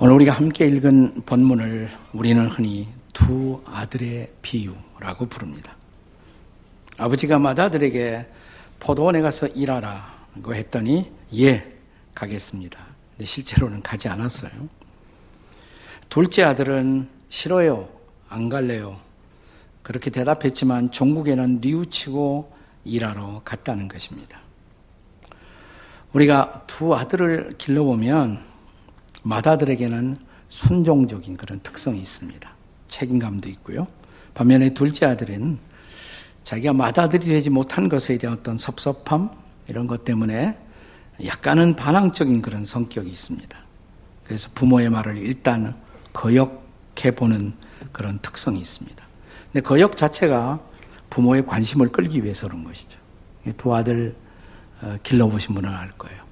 오늘 우리가 함께 읽은 본문을 우리는 흔히 두 아들의 비유라고 부릅니다. 아버지가 맏아들에게 포도원에 가서 일하라고 했더니 예 가겠습니다. 근데 실제로는 가지 않았어요. 둘째 아들은 싫어요 안 갈래요 그렇게 대답했지만 종국에는 뉘우치고 일하러 갔다는 것입니다. 우리가 두 아들을 길러보면 맏아들에게는 순종적인 그런 특성이 있습니다. 책임감도 있고요. 반면에 둘째 아들은 자기가 맏아들이 되지 못한 것에 대한 어떤 섭섭함 이런 것 때문에 약간은 반항적인 그런 성격이 있습니다. 그래서 부모의 말을 일단 거역해 보는 그런 특성이 있습니다. 근데 거역 자체가 부모의 관심을 끌기 위해서 그런 것이죠. 두 아들 어, 길러보신 분은 알 거예요.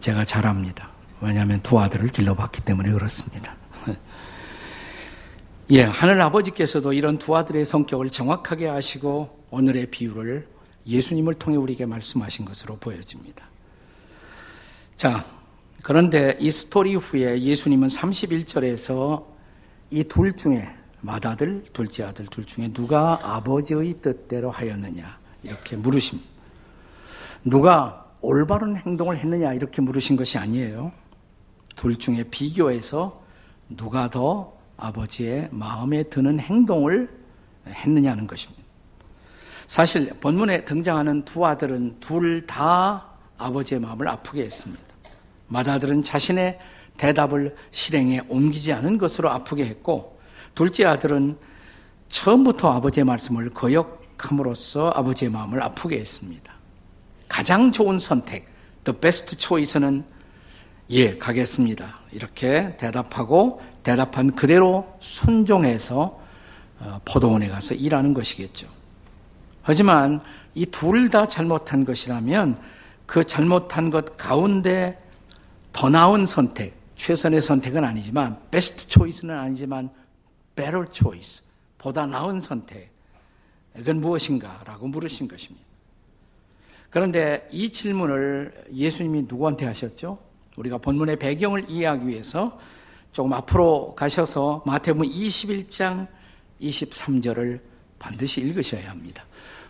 제가 잘 압니다. 왜냐하면 두 아들을 길러봤기 때문에 그렇습니다. 예, 하늘 아버지께서도 이런 두 아들의 성격을 정확하게 아시고 오늘의 비유를 예수님을 통해 우리에게 말씀하신 것으로 보여집니다. 자, 그런데 이 스토리 후에 예수님은 31절에서 이 둘 중에 맏아들, 둘째 아들 둘 중에 누가 아버지의 뜻대로 하였느냐 이렇게 물으십니다. 누가 올바른 행동을 했느냐 이렇게 물으신 것이 아니에요. 둘 중에 비교해서 누가 더 아버지의 마음에 드는 행동을 했느냐는 것입니다. 사실 본문에 등장하는 두 아들은 둘 다 아버지의 마음을 아프게 했습니다. 맏아들은 자신의 대답을 실행에 옮기지 않은 것으로 아프게 했고 둘째 아들은 처음부터 아버지의 말씀을 거역함으로써 아버지의 마음을 아프게 했습니다. 가장 좋은 선택, the best choice는 예, 가겠습니다. 이렇게 대답하고 대답한 그대로 순종해서 어, 포도원에 가서 일하는 것이겠죠. 하지만 이 둘 다 잘못한 것이라면 그 잘못한 것 가운데 더 나은 선택, 최선의 선택은 아니지만 베스트 초이스는 아니지만 better choice, 보다 나은 선택. 이건 무엇인가라고 물으신 것입니다. 그런데 이 질문을 예수님이 누구한테 하셨죠? 우리가 본문의 배경을 이해하기 위해서 조금 앞으로 가셔서 마태복음 21장 23절을 반드시 읽으셔야 합니다.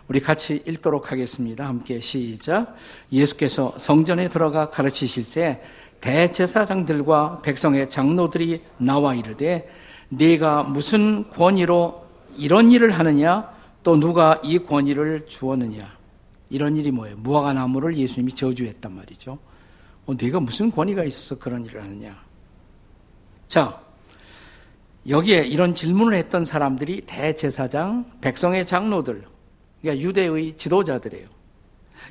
우리 같이 읽도록 하겠습니다. 함께 시작. 예수께서 성전에 들어가 가르치실새 대제사장들과 백성의 장로들이 나와 이르되 네가 무슨 권위로 이런 일을 하느냐 또 누가 이 권위를 주었느냐 이런 일이 뭐예요? 무화과 나무를 예수님이 저주했단 말이죠. 어, 네가 무슨 권위가 있어서 그런 일을 하느냐? 자, 여기에 이런 질문을 했던 사람들이 대제사장, 백성의 장로들, 그러니까 유대의 지도자들이에요.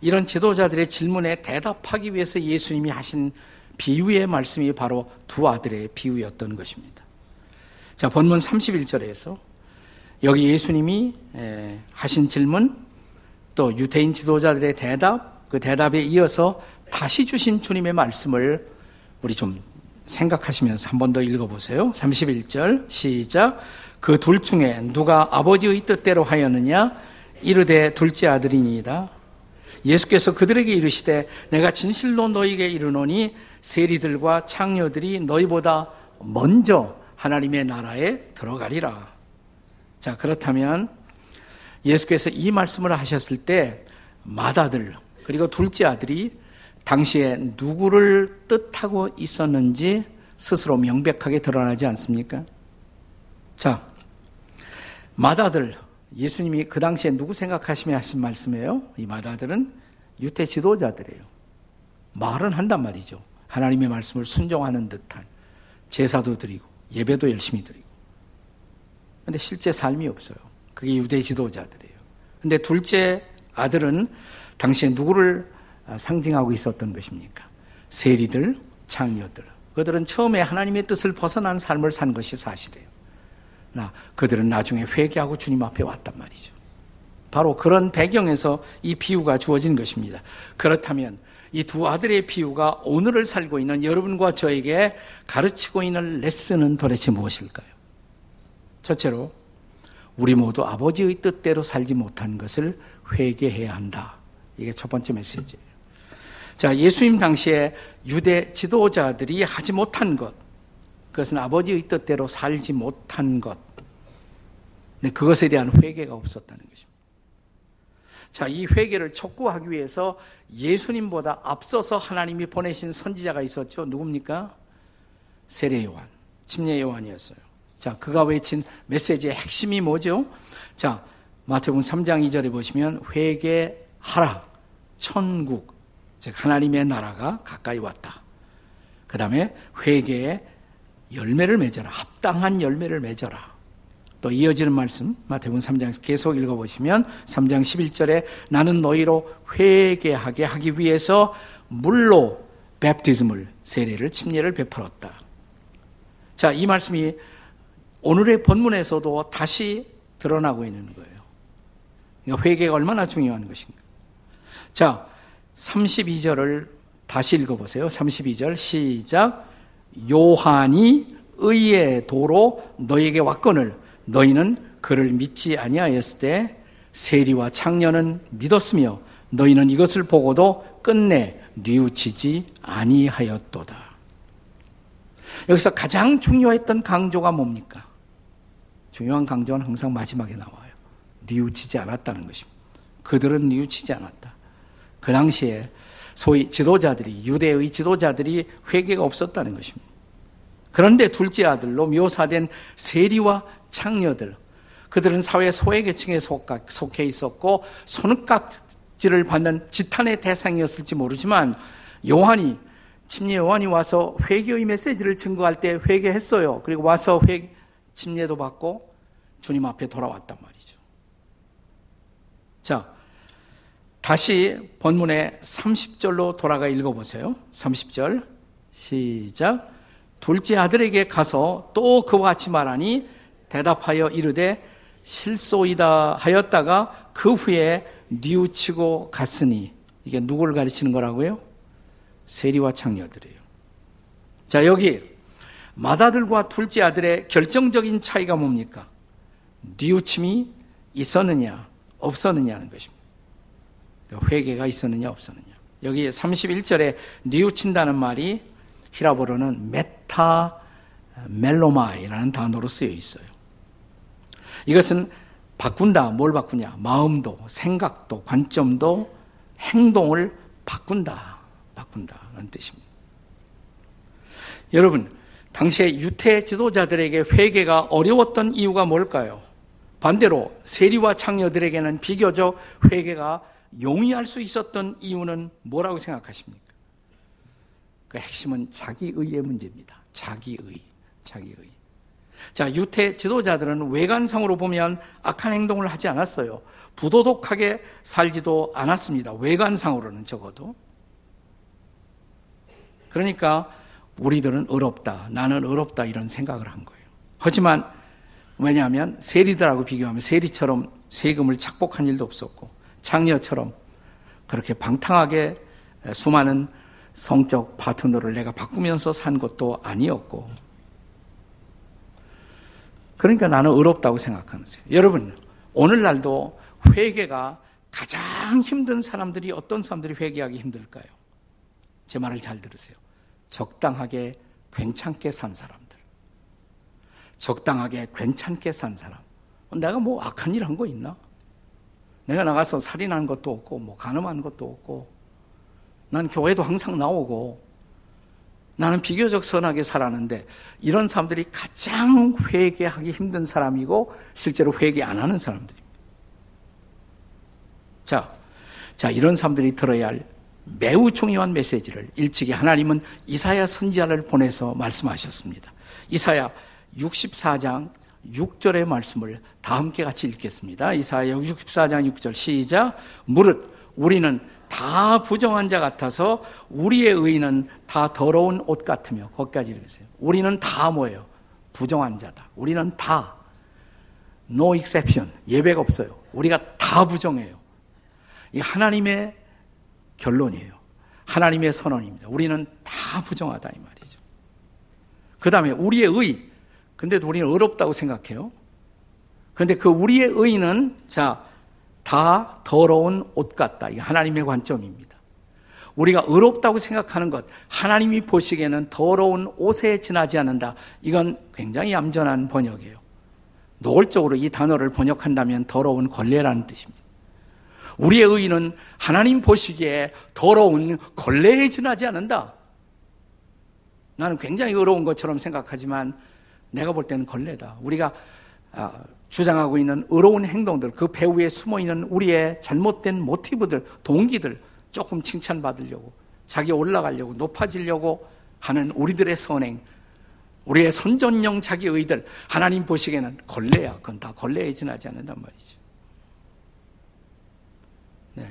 이런 지도자들의 질문에 대답하기 위해서 예수님이 하신 비유의 말씀이 바로 두 아들의 비유였던 것입니다. 자, 본문 31절에서 여기 예수님이 하신 질문, 또 유대인 지도자들의 대답, 그 대답에 이어서 다시 주신 주님의 말씀을 우리 좀 생각하시면서 한 번 더 읽어보세요. 31절 시작. 그 둘 중에 누가 아버지의 뜻대로 하였느냐? 이르되 둘째 아들이니이다. 예수께서 그들에게 이르시되 내가 진실로 너희에게 이르노니 세리들과 창녀들이 너희보다 먼저 하나님의 나라에 들어가리라. 자, 그렇다면 예수께서 이 말씀을 하셨을 때 맏아들 그리고 둘째 아들이 당시에 누구를 뜻하고 있었는지 스스로 명백하게 드러나지 않습니까? 자, 맏아들, 예수님이 그 당시에 누구 생각하시며 하신 말씀이에요? 이 맏아들은 유태 지도자들이에요. 말은 한단 말이죠. 하나님의 말씀을 순종하는 듯한 제사도 드리고 예배도 열심히 드리고. 근데 실제 삶이 없어요. 그게 유대 지도자들이에요. 근데 둘째 아들은 당시에 누구를 아, 상징하고 있었던 것입니까? 세리들, 창녀들. 그들은 처음에 하나님의 뜻을 벗어난 삶을 산 것이 사실이에요. 나 그들은 나중에 회개하고 주님 앞에 왔단 말이죠. 바로 그런 배경에서 이 비유가 주어진 것입니다. 그렇다면 이 두 아들의 비유가 오늘을 살고 있는 여러분과 저에게 가르치고 있는 레슨은 도대체 무엇일까요? 첫째로 우리 모두 아버지의 뜻대로 살지 못한 것을 회개해야 한다. 이게 첫 번째 메시지예요. 자, 예수님 당시에 유대 지도자들이 하지 못한 것, 그것은 아버지의 뜻대로 살지 못한 것. 근 그것에 대한 회개가 없었다는 것입니다. 자, 이 회개를 촉구하기 위해서 예수님보다 앞서서 하나님이 보내신 선지자가 있었죠. 누굽니까? 세례 요한, 침례 요한이었어요. 자, 그가 외친 메시지의 핵심이 뭐죠? 자, 마태복음 3장 2절에 보시면 회개하라. 천국, 즉 하나님의 나라가 가까이 왔다. 그 다음에 회개의 열매를 맺어라. 합당한 열매를 맺어라. 또 이어지는 말씀 마태복음 3장에서 계속 읽어보시면 3장 11절에 나는 너희로 회개하게 하기 위해서 물로 베프티즘을 세례를 침례를 베풀었다. 자, 이 말씀이 오늘의 본문에서도 다시 드러나고 있는 거예요. 그러니까 회개가 얼마나 중요한 것인가. 자, 32절을 다시 읽어보세요. 32절 시작. 요한이 의의 도로 너에게 왔거늘 너희는 그를 믿지 아니하였을 때 세리와 창녀는 믿었으며 너희는 이것을 보고도 끝내 뉘우치지 아니하였도다. 여기서 가장 중요했던 강조가 뭡니까? 중요한 강조는 항상 마지막에 나와요. 뉘우치지 않았다는 것입니다. 그들은 뉘우치지 않았다. 그 당시에 소위 지도자들이 유대의 지도자들이 회개가 없었다는 것입니다. 그런데 둘째 아들로 묘사된 세리와 창녀들 그들은 사회 소외계층에 속해 있었고 손깍지를 받는 지탄의 대상이었을지 모르지만 요한이 침례 요한이 와서 회개의 메시지를 증거할 때 회개했어요. 그리고 와서 회 침례도 받고 주님 앞에 돌아왔단 말이죠. 자, 다시 본문의 30절로 돌아가 읽어보세요. 30절 시작. 둘째 아들에게 가서 또 그와 같이 말하니 대답하여 이르되 실소이다 하였다가 그 후에 뉘우치고 갔으니 이게 누구를 가르치는 거라고요? 세리와 창녀들이에요. 자, 여기 맏아들과 둘째 아들의 결정적인 차이가 뭡니까? 뉘우침이 있었느냐, 없었느냐는 것입니다. 회개가 있었느냐, 없었느냐. 여기 31절에 뉘우친다는 말이 히라보로는 메타 멜로마이라는 단어로 쓰여 있어요. 이것은 바꾼다. 뭘 바꾸냐? 마음도, 생각도, 관점도, 행동을 바꾼다. 바꾼다는 뜻입니다. 여러분, 당시에 유태 지도자들에게 회개가 어려웠던 이유가 뭘까요? 반대로 세리와 창녀들에게는 비교적 회개가 용이할 수 있었던 이유는 뭐라고 생각하십니까? 그 핵심은 자기의의 문제입니다. 자기의, 자기의. 자, 유태 지도자들은 외관상으로 보면 악한 행동을 하지 않았어요. 부도덕하게 살지도 않았습니다. 외관상으로는 적어도. 그러니까 우리들은 어렵다. 나는 어렵다. 이런 생각을 한 거예요. 하지만 왜냐하면 세리들하고 비교하면 세리처럼 세금을 착복한 일도 없었고 장녀처럼 그렇게 방탕하게 수많은 성적 파트너를 내가 바꾸면서 산 것도 아니었고 그러니까 나는 어렵다고 생각하는 거예요. 여러분, 오늘날도 회개가 가장 힘든 사람들이 어떤 사람들이 회개하기 힘들까요? 제 말을 잘 들으세요. 적당하게 괜찮게 산 사람들. 적당하게 괜찮게 산 사람. 내가 뭐 악한 일 한 거 있나? 내가 나가서 살인한 것도 없고, 뭐 간음한 것도 없고, 난 교회도 항상 나오고, 나는 비교적 선하게 살았는데 이런 사람들이 가장 회개하기 힘든 사람이고 실제로 회개 안 하는 사람들입니다. 자, 자 이런 사람들이 들어야 할 매우 중요한 메시지를 일찍이 하나님은 이사야 선지자를 보내서 말씀하셨습니다. 이사야 64장 6절의 말씀을 다 함께 같이 읽겠습니다. 이사야 64장 6절 시작 무릇 우리는 다 부정한 자 같아서 우리의 의는 다 더러운 옷 같으며 거기까지 읽으세요. 우리는 다 뭐예요? 부정한 자다. 우리는 다 no exception 예배가 없어요. 우리가 다 부정해요. 이 하나님의 결론이에요. 하나님의 선언입니다. 우리는 다 부정하다 이 말이죠. 그 다음에 우리의 의. 근데도 우리는 어렵다고 생각해요. 그런데 그 우리의 의는 자 다 더러운 옷 같다. 이게 하나님의 관점입니다. 우리가 의롭다고 생각하는 것, 하나님이 보시기에는 더러운 옷에 지나지 않는다. 이건 굉장히 얌전한 번역이에요. 노골적으로 이 단어를 번역한다면 더러운 걸레라는 뜻입니다. 우리의 의는 하나님 보시기에 더러운 걸레에 지나지 않는다. 나는 굉장히 의로운 것처럼 생각하지만 내가 볼 때는 걸레다. 우리가 아, 주장하고 있는 의로운 행동들, 그 배후에 숨어 있는 우리의 잘못된 모티브들, 동기들 조금 칭찬받으려고, 자기 올라가려고, 높아지려고 하는 우리들의 선행, 우리의 선전용 자기 의들, 하나님 보시기에는 걸레야. 그건 다 걸레에 지나지 않는단 말이죠. 네.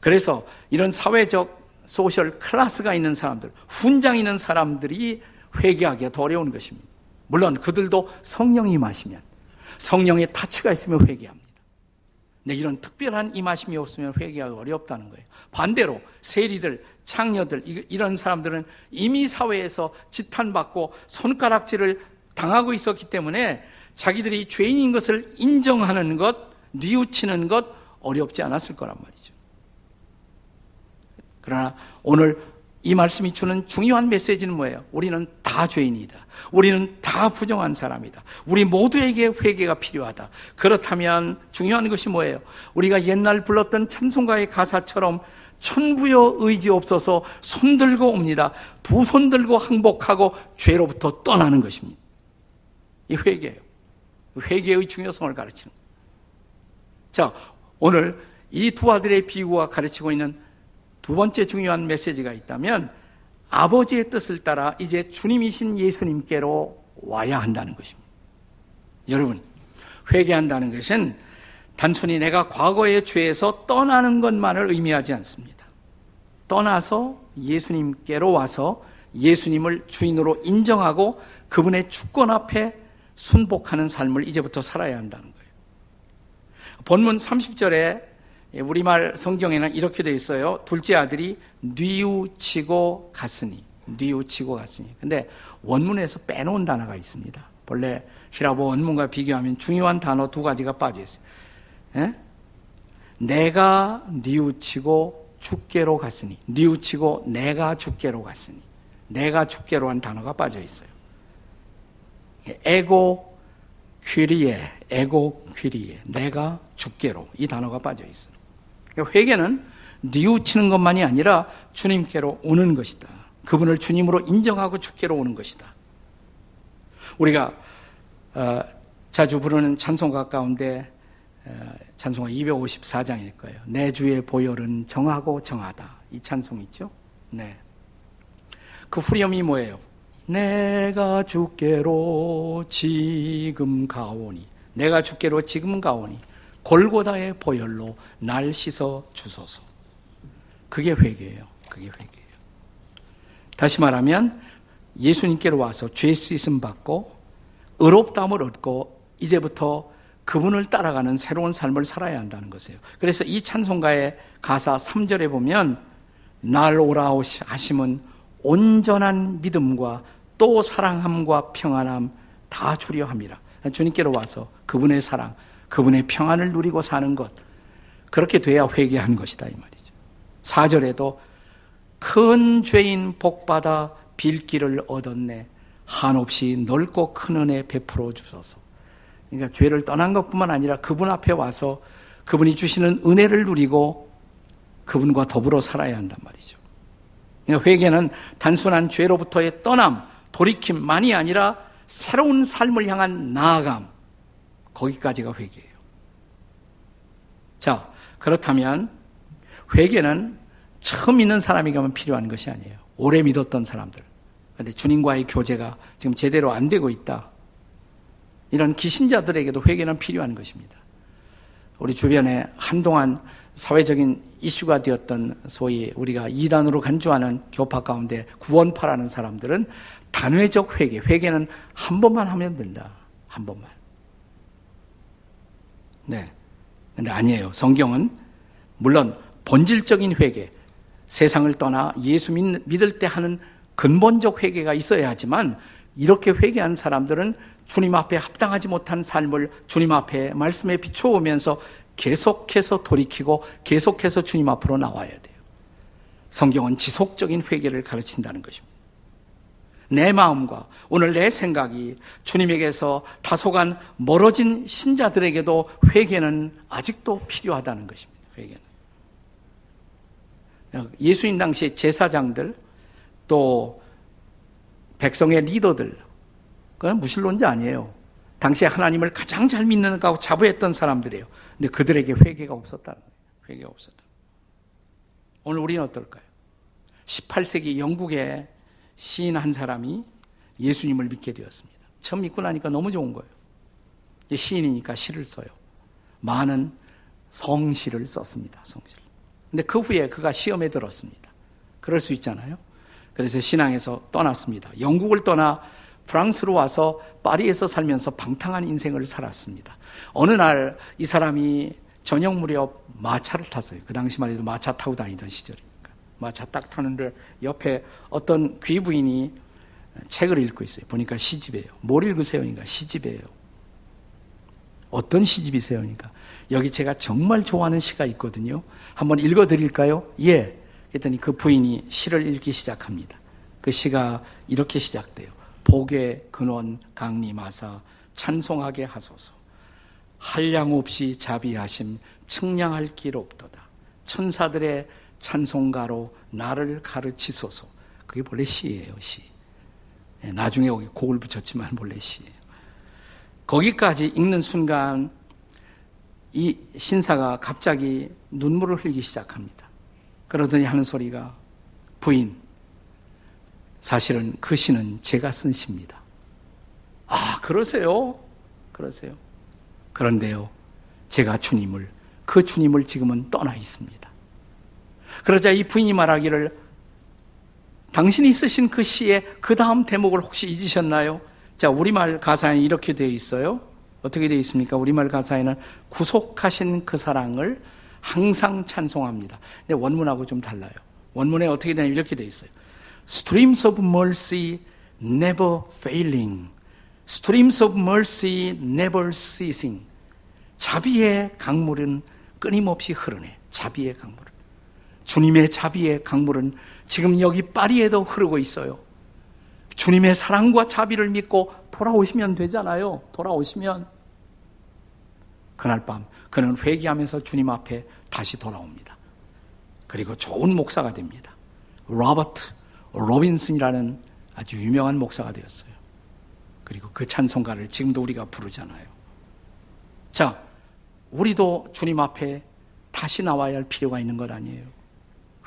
그래서 이런 사회적 소셜 클래스가 있는 사람들, 훈장 있는 사람들이 회개하기가 더 어려운 것입니다. 물론 그들도 성령이 마시면 성령의 타치가 있으면 회개합니다. 근데 이런 특별한 임하심이 없으면 회개하기 어렵다는 거예요. 반대로 세리들, 창녀들 이런 사람들은 이미 사회에서 지탄받고 손가락질을 당하고 있었기 때문에 자기들이 죄인인 것을 인정하는 것, 뉘우치는 것 어렵지 않았을 거란 말이죠. 그러나 오늘 이 말씀이 주는 중요한 메시지는 뭐예요? 우리는 다 죄인이다. 우리는 다 부정한 사람이다. 우리 모두에게 회개가 필요하다. 그렇다면 중요한 것이 뭐예요? 우리가 옛날 불렀던 찬송가의 가사처럼 천부여 의지 없어서 손 들고 옵니다. 두 손 들고 항복하고 죄로부터 떠나는 것입니다. 이 회개예요. 회개의 중요성을 가르치는. 자, 오늘 이 두 아들의 비유가 가르치고 있는 두 번째 중요한 메시지가 있다면 아버지의 뜻을 따라 이제 주님이신 예수님께로 와야 한다는 것입니다. 여러분, 회개한다는 것은 단순히 내가 과거의 죄에서 떠나는 것만을 의미하지 않습니다. 떠나서 예수님께로 와서 예수님을 주인으로 인정하고 그분의 주권 앞에 순복하는 삶을 이제부터 살아야 한다는 거예요. 본문 30절에 예, 우리말 성경에는 이렇게 되어 있어요. 둘째 아들이 뉘우치고 갔으니. 뉘우치고 갔으니. 근데 원문에서 빼놓은 단어가 있습니다. 본래 히라보 원문과 비교하면 중요한 단어 두 가지가 빠져 있어요. 예? 내가 뉘우치고 죽게로 갔으니. 뉘우치고 내가 죽게로 갔으니. 내가 죽게로 한 단어가 빠져 있어요. 에고 퀴리에, 에고 퀴리에, 내가 죽게로 이 단어가 빠져 있어요. 그러니까 회개는 뉘우치는 것만이 아니라 주님께로 오는 것이다. 그분을 주님으로 인정하고 주께로 오는 것이다. 우리가 어, 자주 부르는 찬송가 가운데 어, 찬송가 254장일 거예요. 내 주의 보혈은 정하고 정하다. 이 찬송 있죠? 네. 그 후렴이 뭐예요? 내가 주께로 지금 가오니. 내가 주께로 지금 가오니. 골고다의 보혈로 날 씻어 주소서. 그게 회개예요. 그게 회개예요. 다시 말하면 예수님께로 와서 죄 씻음 받고 의롭다함을 얻고 이제부터 그분을 따라가는 새로운 삶을 살아야 한다는 것이에요. 그래서 이 찬송가의 가사 3절에 보면 날 오라 하심은 온전한 믿음과 또 사랑함과 평안함 다 주려 함이라. 주님께로 와서 그분의 사랑, 그분의 평안을 누리고 사는 것. 그렇게 돼야 회개한 것이다 이 말이죠. 4절에도 큰 죄인 복받아 빌기를 얻었네. 한없이 넓고 큰 은혜 베풀어 주소서. 그러니까 죄를 떠난 것뿐만 아니라 그분 앞에 와서 그분이 주시는 은혜를 누리고 그분과 더불어 살아야 한단 말이죠. 그러니까 회개는 단순한 죄로부터의 떠남, 돌이킴만이 아니라 새로운 삶을 향한 나아감, 거기까지가 회개예요. 자, 그렇다면 회개는 처음 믿는 사람에게만 필요한 것이 아니에요. 오래 믿었던 사람들. 그런데 주님과의 교제가 지금 제대로 안 되고 있다. 이런 기신자들에게도 회개는 필요한 것입니다. 우리 주변에 한동안 사회적인 이슈가 되었던 소위 우리가 이단으로 간주하는 교파 가운데 구원파라는 사람들은 단회적 회개, 회개는 한 번만 하면 된다. 한 번만. 네. 근데 아니에요. 성경은 물론 본질적인 회개, 세상을 떠나 예수 믿을 때 하는 근본적 회개가 있어야 하지만 이렇게 회개한 사람들은 주님 앞에 합당하지 못한 삶을 주님 앞에 말씀에 비춰오면서 계속해서 돌이키고 계속해서 주님 앞으로 나와야 돼요. 성경은 지속적인 회개를 가르친다는 것입니다. 내 마음과 오늘 내 생각이 주님에게서 다소간 멀어진 신자들에게도 회개는 아직도 필요하다는 것입니다. 회개는. 예수님 당시 제사장들 또 백성의 리더들 그건 무신론자 아니에요. 당시에 하나님을 가장 잘 믿는 가고 자부했던 사람들이에요. 근데 그들에게 회개가 없었다는 거예요. 회개가 없었다. 오늘 우리는 어떨까요? 18세기 영국에 시인 한 사람이 예수님을 믿게 되었습니다. 처음 믿고 나니까 너무 좋은 거예요. 시인이니까 시를 써요. 많은 성시를 썼습니다. 성시 근데 그 후에 그가 시험에 들었습니다. 그럴 수 있잖아요. 그래서 신앙에서 떠났습니다. 영국을 떠나 프랑스로 와서 파리에서 살면서 방탕한 인생을 살았습니다. 어느 날 이 사람이 저녁 무렵 마차를 탔어요. 그 당시만 해도 마차 타고 다니던 시절이니까. 마차 딱 타는데 옆에 어떤 귀부인이 책을 읽고 있어요. 보니까 시집이에요. 뭘 읽으세요? 그러니까 시집이에요. 어떤 시집이세요? 그러니까 여기 제가 정말 좋아하는 시가 있거든요. 한번 읽어 드릴까요? 예. 그랬더니 그 부인이 시를 읽기 시작합니다. 그 시가 이렇게 시작돼요. 복의 근원 강림하사 찬송하게 하소서. 한량 없이 자비하심 측량할 길 없도다. 천사들의 찬송가로 나를 가르치소서. 그게 본래 시예요, 시. 예, 나중에 여기 곡을 붙였지만 본래 시예요. 거기까지 읽는 순간 이 신사가 갑자기 눈물을 흘리기 시작합니다. 그러더니 하는 소리가 부인, 사실은 그 시는 제가 쓴 시입니다. 아, 그러세요? 그러세요. 그런데요, 제가 주님을, 그 주님을 지금은 떠나 있습니다. 그러자 이 부인이 말하기를 당신이 쓰신 그 시의 그 다음 대목을 혹시 잊으셨나요? 자, 우리말 가사에 이렇게 되어 있어요. 어떻게 되어 있습니까? 우리말 가사에는 구속하신 그 사랑을 항상 찬송합니다. 근데 원문하고 좀 달라요. 원문에 어떻게 되냐면 이렇게 되어 있어요. Streams of mercy never failing. Streams of mercy never ceasing. 자비의 강물은 끊임없이 흐르네. 자비의 강물은. 주님의 자비의 강물은 지금 여기 파리에도 흐르고 있어요. 주님의 사랑과 자비를 믿고 돌아오시면 되잖아요. 돌아오시면. 그날 밤 그는 회개하면서 주님 앞에 다시 돌아옵니다. 그리고 좋은 목사가 됩니다. 로버트 로빈슨이라는 아주 유명한 목사가 되었어요. 그리고 그 찬송가를 지금도 우리가 부르잖아요. 자, 우리도 주님 앞에 다시 나와야 할 필요가 있는 것 아니에요.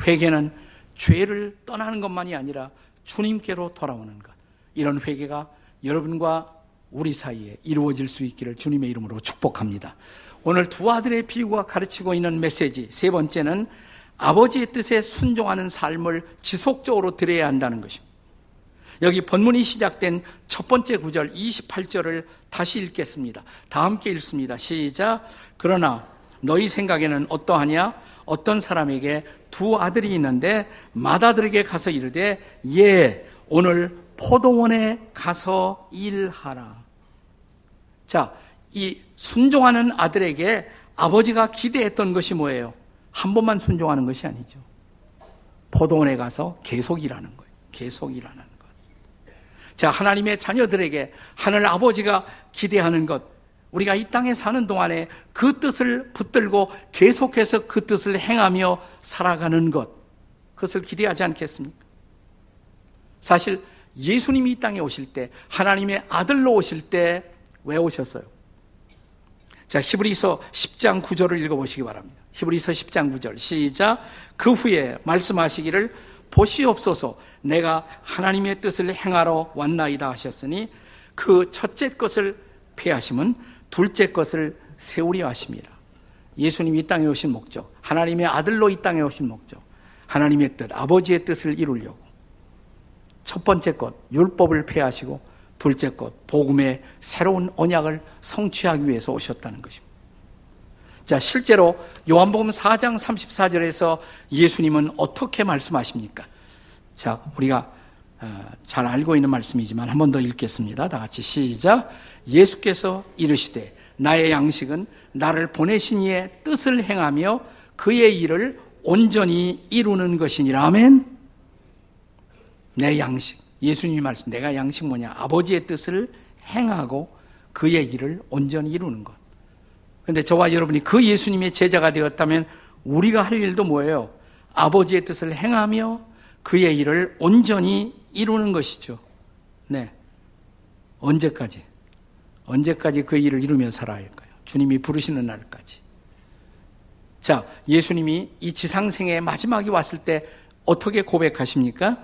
회개는 죄를 떠나는 것만이 아니라 주님께로 돌아오는 것. 이런 회개가 여러분과 우리 사이에 이루어질 수 있기를 주님의 이름으로 축복합니다. 오늘 두 아들의 비유가 가르치고 있는 메시지 세 번째는 아버지의 뜻에 순종하는 삶을 지속적으로 드려야 한다는 것입니다. 여기 본문이 시작된 첫 번째 구절 28절을 다시 읽겠습니다. 다 함께 읽습니다. 시작. 그러나 너희 생각에는 어떠하냐? 어떤 사람에게 두 아들이 있는데 맏아들에게 가서 이르되 예 오늘 포도원에 가서 일하라. 자, 이 순종하는 아들에게 아버지가 기대했던 것이 뭐예요? 한 번만 순종하는 것이 아니죠. 포도원에 가서 계속 일하는 거예요. 계속 일하는 것. 자, 하나님의 자녀들에게 하늘 아버지가 기대하는 것. 우리가 이 땅에 사는 동안에 그 뜻을 붙들고 계속해서 그 뜻을 행하며 살아가는 것. 그것을 기대하지 않겠습니까? 사실 예수님이 이 땅에 오실 때, 하나님의 아들로 오실 때 왜 오셨어요? 자, 히브리서 10장 9절을 읽어보시기 바랍니다. 히브리서 10장 9절 시작. 그 후에 말씀하시기를 보시옵소서 내가 하나님의 뜻을 행하러 왔나이다 하셨으니 그 첫째 것을 폐하심은 둘째 것을 세우려 하십니다. 예수님이 이 땅에 오신 목적, 하나님의 아들로 이 땅에 오신 목적, 하나님의 뜻, 아버지의 뜻을 이루려고. 첫 번째 것, 율법을 폐하시고 둘째 것, 복음의 새로운 언약을 성취하기 위해서 오셨다는 것입니다. 자, 실제로 요한복음 4장 34절에서 예수님은 어떻게 말씀하십니까? 자, 우리가 어, 잘 알고 있는 말씀이지만 한 번 더 읽겠습니다. 다 같이 시작. 예수께서 이르시되 나의 양식은 나를 보내신 이의 뜻을 행하며 그의 일을 온전히 이루는 것이니라면 내 양식 예수님이 말씀 내가 양식 뭐냐 아버지의 뜻을 행하고 그의 일을 온전히 이루는 것. 근데 저와 여러분이 그 예수님의 제자가 되었다면 우리가 할 일도 뭐예요? 아버지의 뜻을 행하며 그의 일을 온전히 이루는 것이죠. 네. 언제까지? 언제까지 그 일을 이루며 살아야 할까요? 주님이 부르시는 날까지. 자, 예수님이 이 지상생의 마지막이 왔을 때 어떻게 고백하십니까?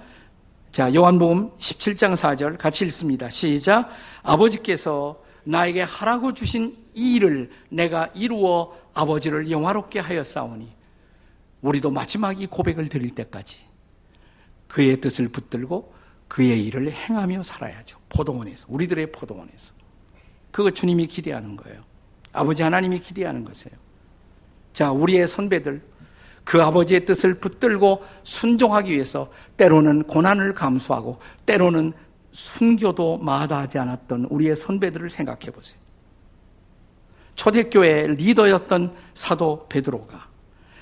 자, 요한복음 17장 4절 같이 읽습니다. 시작. 아버지께서 나에게 하라고 주신 이 일을 내가 이루어 아버지를 영화롭게 하였사오니 우리도 마지막 이 고백을 드릴 때까지 그의 뜻을 붙들고 그의 일을 행하며 살아야죠. 포동원에서 우리들의 포동원에서 그거 주님이 기대하는 거예요. 아버지 하나님이 기대하는 것이에요. 자, 우리의 선배들 그 아버지의 뜻을 붙들고 순종하기 위해서 때로는 고난을 감수하고 때로는 순교도 마다하지 않았던 우리의 선배들을 생각해 보세요. 초대교회 리더였던 사도 베드로가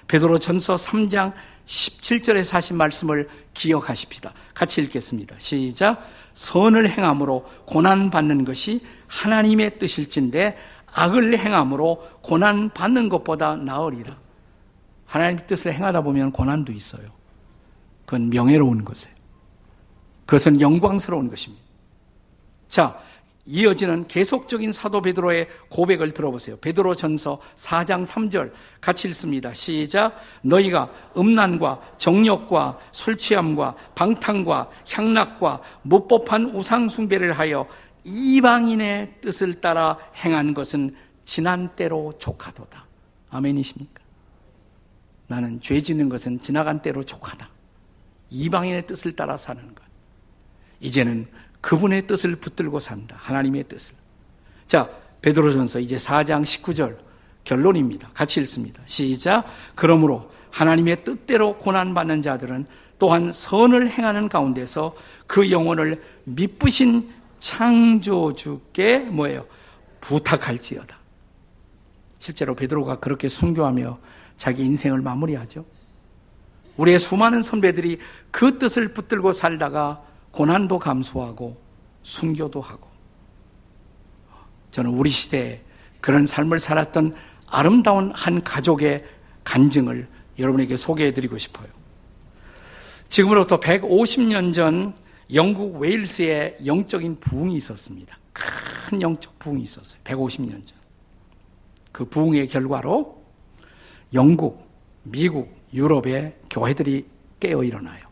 베드로 전서 3장 17절에서 하신 말씀을 기억하십시다. 같이 읽겠습니다. 시작. 선을 행함으로 고난받는 것이 하나님의 뜻일진데 악을 행함으로 고난 받는 것보다 나으리라. 하나님의 뜻을 행하다 보면 고난도 있어요. 그건 명예로운 것이에요. 그것은 영광스러운 것입니다. 자, 이어지는 계속적인 사도 베드로의 고백을 들어보세요. 베드로 전서 4장 3절 같이 읽습니다. 시작. 너희가 음란과 정욕과 술 취함과 방탕과 향락과 무법한 우상 숭배를 하여 이방인의 뜻을 따라 행한 것은 지난 때로 족하도다. 아멘이십니까? 나는 죄 짓는 것은 지나간 때로 족하다. 이방인의 뜻을 따라 사는 것. 이제는 그분의 뜻을 붙들고 산다. 하나님의 뜻을. 자, 베드로전서 이제 4장 19절 결론입니다. 같이 읽습니다. 시작. 그러므로 하나님의 뜻대로 고난받는 자들은 또한 선을 행하는 가운데서 그 영혼을 미쁘신 창조주께 뭐예요? 부탁할지어다. 실제로 베드로가 그렇게 순교하며 자기 인생을 마무리하죠. 우리의 수많은 선배들이 그 뜻을 붙들고 살다가 고난도 감수하고 순교도 하고 저는 우리 시대에 그런 삶을 살았던 아름다운 한 가족의 간증을 여러분에게 소개해 드리고 싶어요. 지금으로부터 150년 전 영국 웨일스에 영적인 부흥이 있었습니다. 큰 영적 부흥이 있었어요. 150년 전. 그 부흥의 결과로 영국, 미국, 유럽의 교회들이 깨어 일어나요.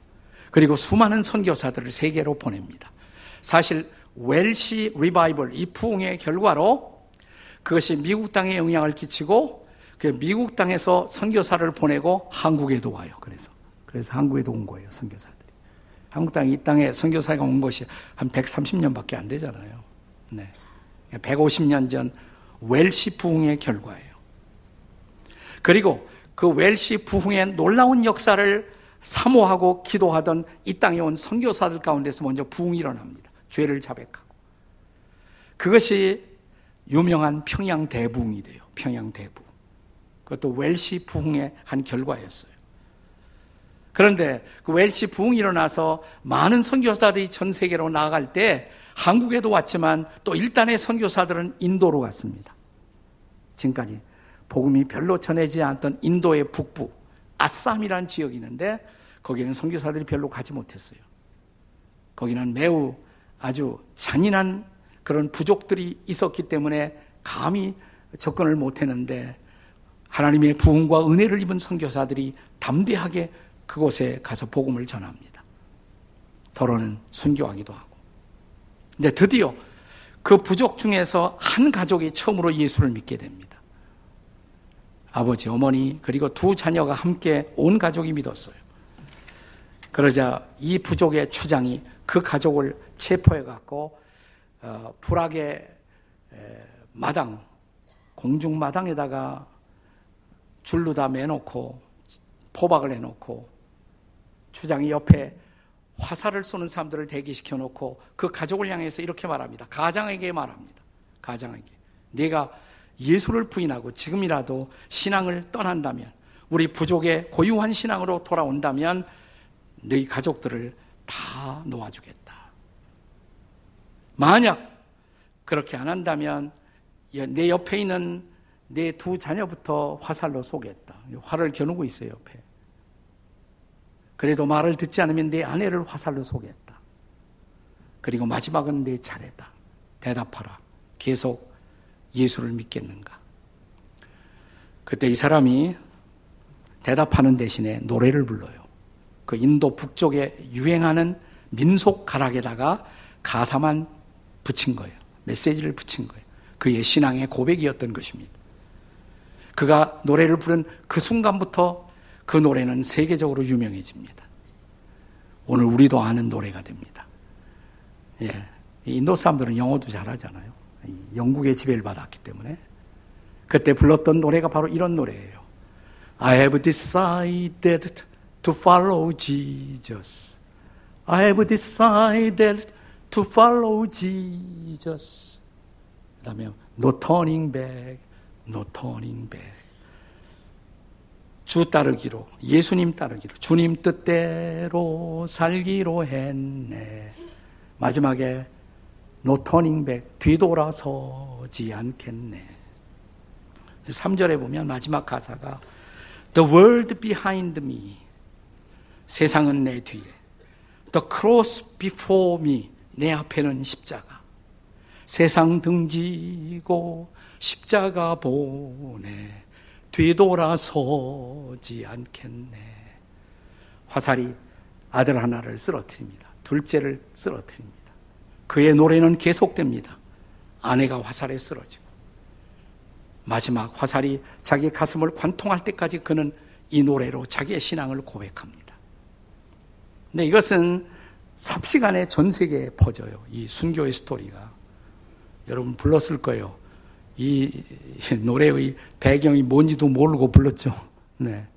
그리고 수많은 선교사들을 세계로 보냅니다. 사실 웰시 리바이벌 이 부흥의 결과로 그것이 미국 땅에 영향을 끼치고 그 미국 땅에서 선교사를 보내고 한국에도 와요. 그래서 그래서 한국에도 온 거예요. 선교사들이. 한국 땅에 이 땅에 선교사가 온 것이 한 130년밖에 안 되잖아요. 네. 150년 전 웰시 부흥의 결과예요. 그리고 그 웰시 부흥의 놀라운 역사를 사모하고 기도하던 이 땅에 온 선교사들 가운데서 먼저 부흥이 일어납니다. 죄를 자백하고. 그것이 유명한 평양 대부흥이 돼요. 평양 대부흥. 그것도 웰시 부흥의 한 결과였어요. 그런데 그 웰시 부흥이 일어나서 많은 선교사들이 전 세계로 나아갈 때 한국에도 왔지만 또 일단의 선교사들은 인도로 갔습니다. 지금까지 복음이 별로 전해지지 않았던 인도의 북부 아쌈이라는 지역이 있는데 거기에는 선교사들이 별로 가지 못했어요. 거기는 매우 아주 잔인한 그런 부족들이 있었기 때문에 감히 접근을 못했는데 하나님의 부흥과 은혜를 입은 선교사들이 담대하게 그곳에 가서 복음을 전합니다. 더러는 순교하기도 하고. 근데 드디어 그 부족 중에서 한 가족이 처음으로 예수를 믿게 됩니다. 아버지, 어머니, 그리고 두 자녀가 함께 온 가족이 믿었어요. 그러자 이 부족의 추장이 그 가족을 체포해 갖고 어, 불악의 마당 공중 마당에다가 줄로 다 매놓고 포박을 해놓고 추장이 옆에 화살을 쏘는 사람들을 대기시켜 놓고 그 가족을 향해서 이렇게 말합니다. 가장에게 말합니다. 가장에게 네가 예수를 부인하고 지금이라도 신앙을 떠난다면 우리 부족의 고유한 신앙으로 돌아온다면 너희 가족들을 다 놓아주겠다. 만약 그렇게 안 한다면 내 옆에 있는 내 두 자녀부터 화살로 쏘겠다. 화를 겨누고 있어요, 옆에. 그래도 말을 듣지 않으면 내 아내를 화살로 쏘겠다. 그리고 마지막은 내 차례다. 대답하라. 계속 예수를 믿겠는가? 그때 이 사람이 대답하는 대신에 노래를 불러요. 그 인도 북쪽에 유행하는 민속 가락에다가 가사만 붙인 거예요. 메시지를 붙인 거예요. 그의 신앙의 고백이었던 것입니다. 그가 노래를 부른 그 순간부터 그 노래는 세계적으로 유명해집니다. 오늘 우리도 아는 노래가 됩니다. 예. 인도 사람들은 영어도 잘하잖아요. 영국의 지배를 받았기 때문에. 그때 불렀던 노래가 바로 이런 노래예요. I have decided to follow Jesus. I have decided to follow Jesus. 그 다음에 no turning back, no turning back. 주 따르기로, 예수님 따르기로, 주님 뜻대로 살기로 했네. 마지막에 turning back, 뒤돌아서지 않겠네. 3절에 보면 마지막 가사가 The world behind me. 세상은 내 뒤에. The cross before me. 내 앞에는 십자가. 세상 등지고 십자가 보내. 뒤돌아서지 않겠네. 화살이 아들 하나를 쓰러뜨립니다. 둘째를 쓰러뜨립니다. 그의 노래는 계속됩니다. 아내가 화살에 쓰러지고 마지막 화살이 자기 가슴을 관통할 때까지 그는 이 노래로 자기의 신앙을 고백합니다. 근데 이것은 삽시간에 전 세계에 퍼져요. 이 순교의 스토리가. 여러분 불렀을 거예요. 이 노래의 배경이 뭔지도 모르고 불렀죠. 네.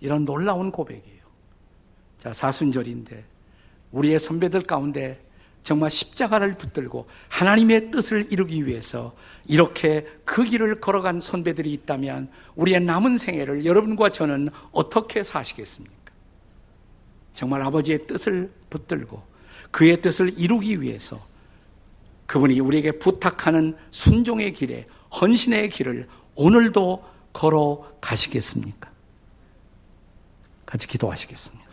이런 놀라운 고백이에요. 자, 사순절인데 우리의 선배들 가운데 정말 십자가를 붙들고 하나님의 뜻을 이루기 위해서 이렇게 그 길을 걸어간 선배들이 있다면 우리의 남은 생애를 여러분과 저는 어떻게 사시겠습니까? 정말 아버지의 뜻을 붙들고 그의 뜻을 이루기 위해서 그분이 우리에게 부탁하는 순종의 길에 헌신의 길을 오늘도 걸어 가시겠습니까? 같이 기도하시겠습니다.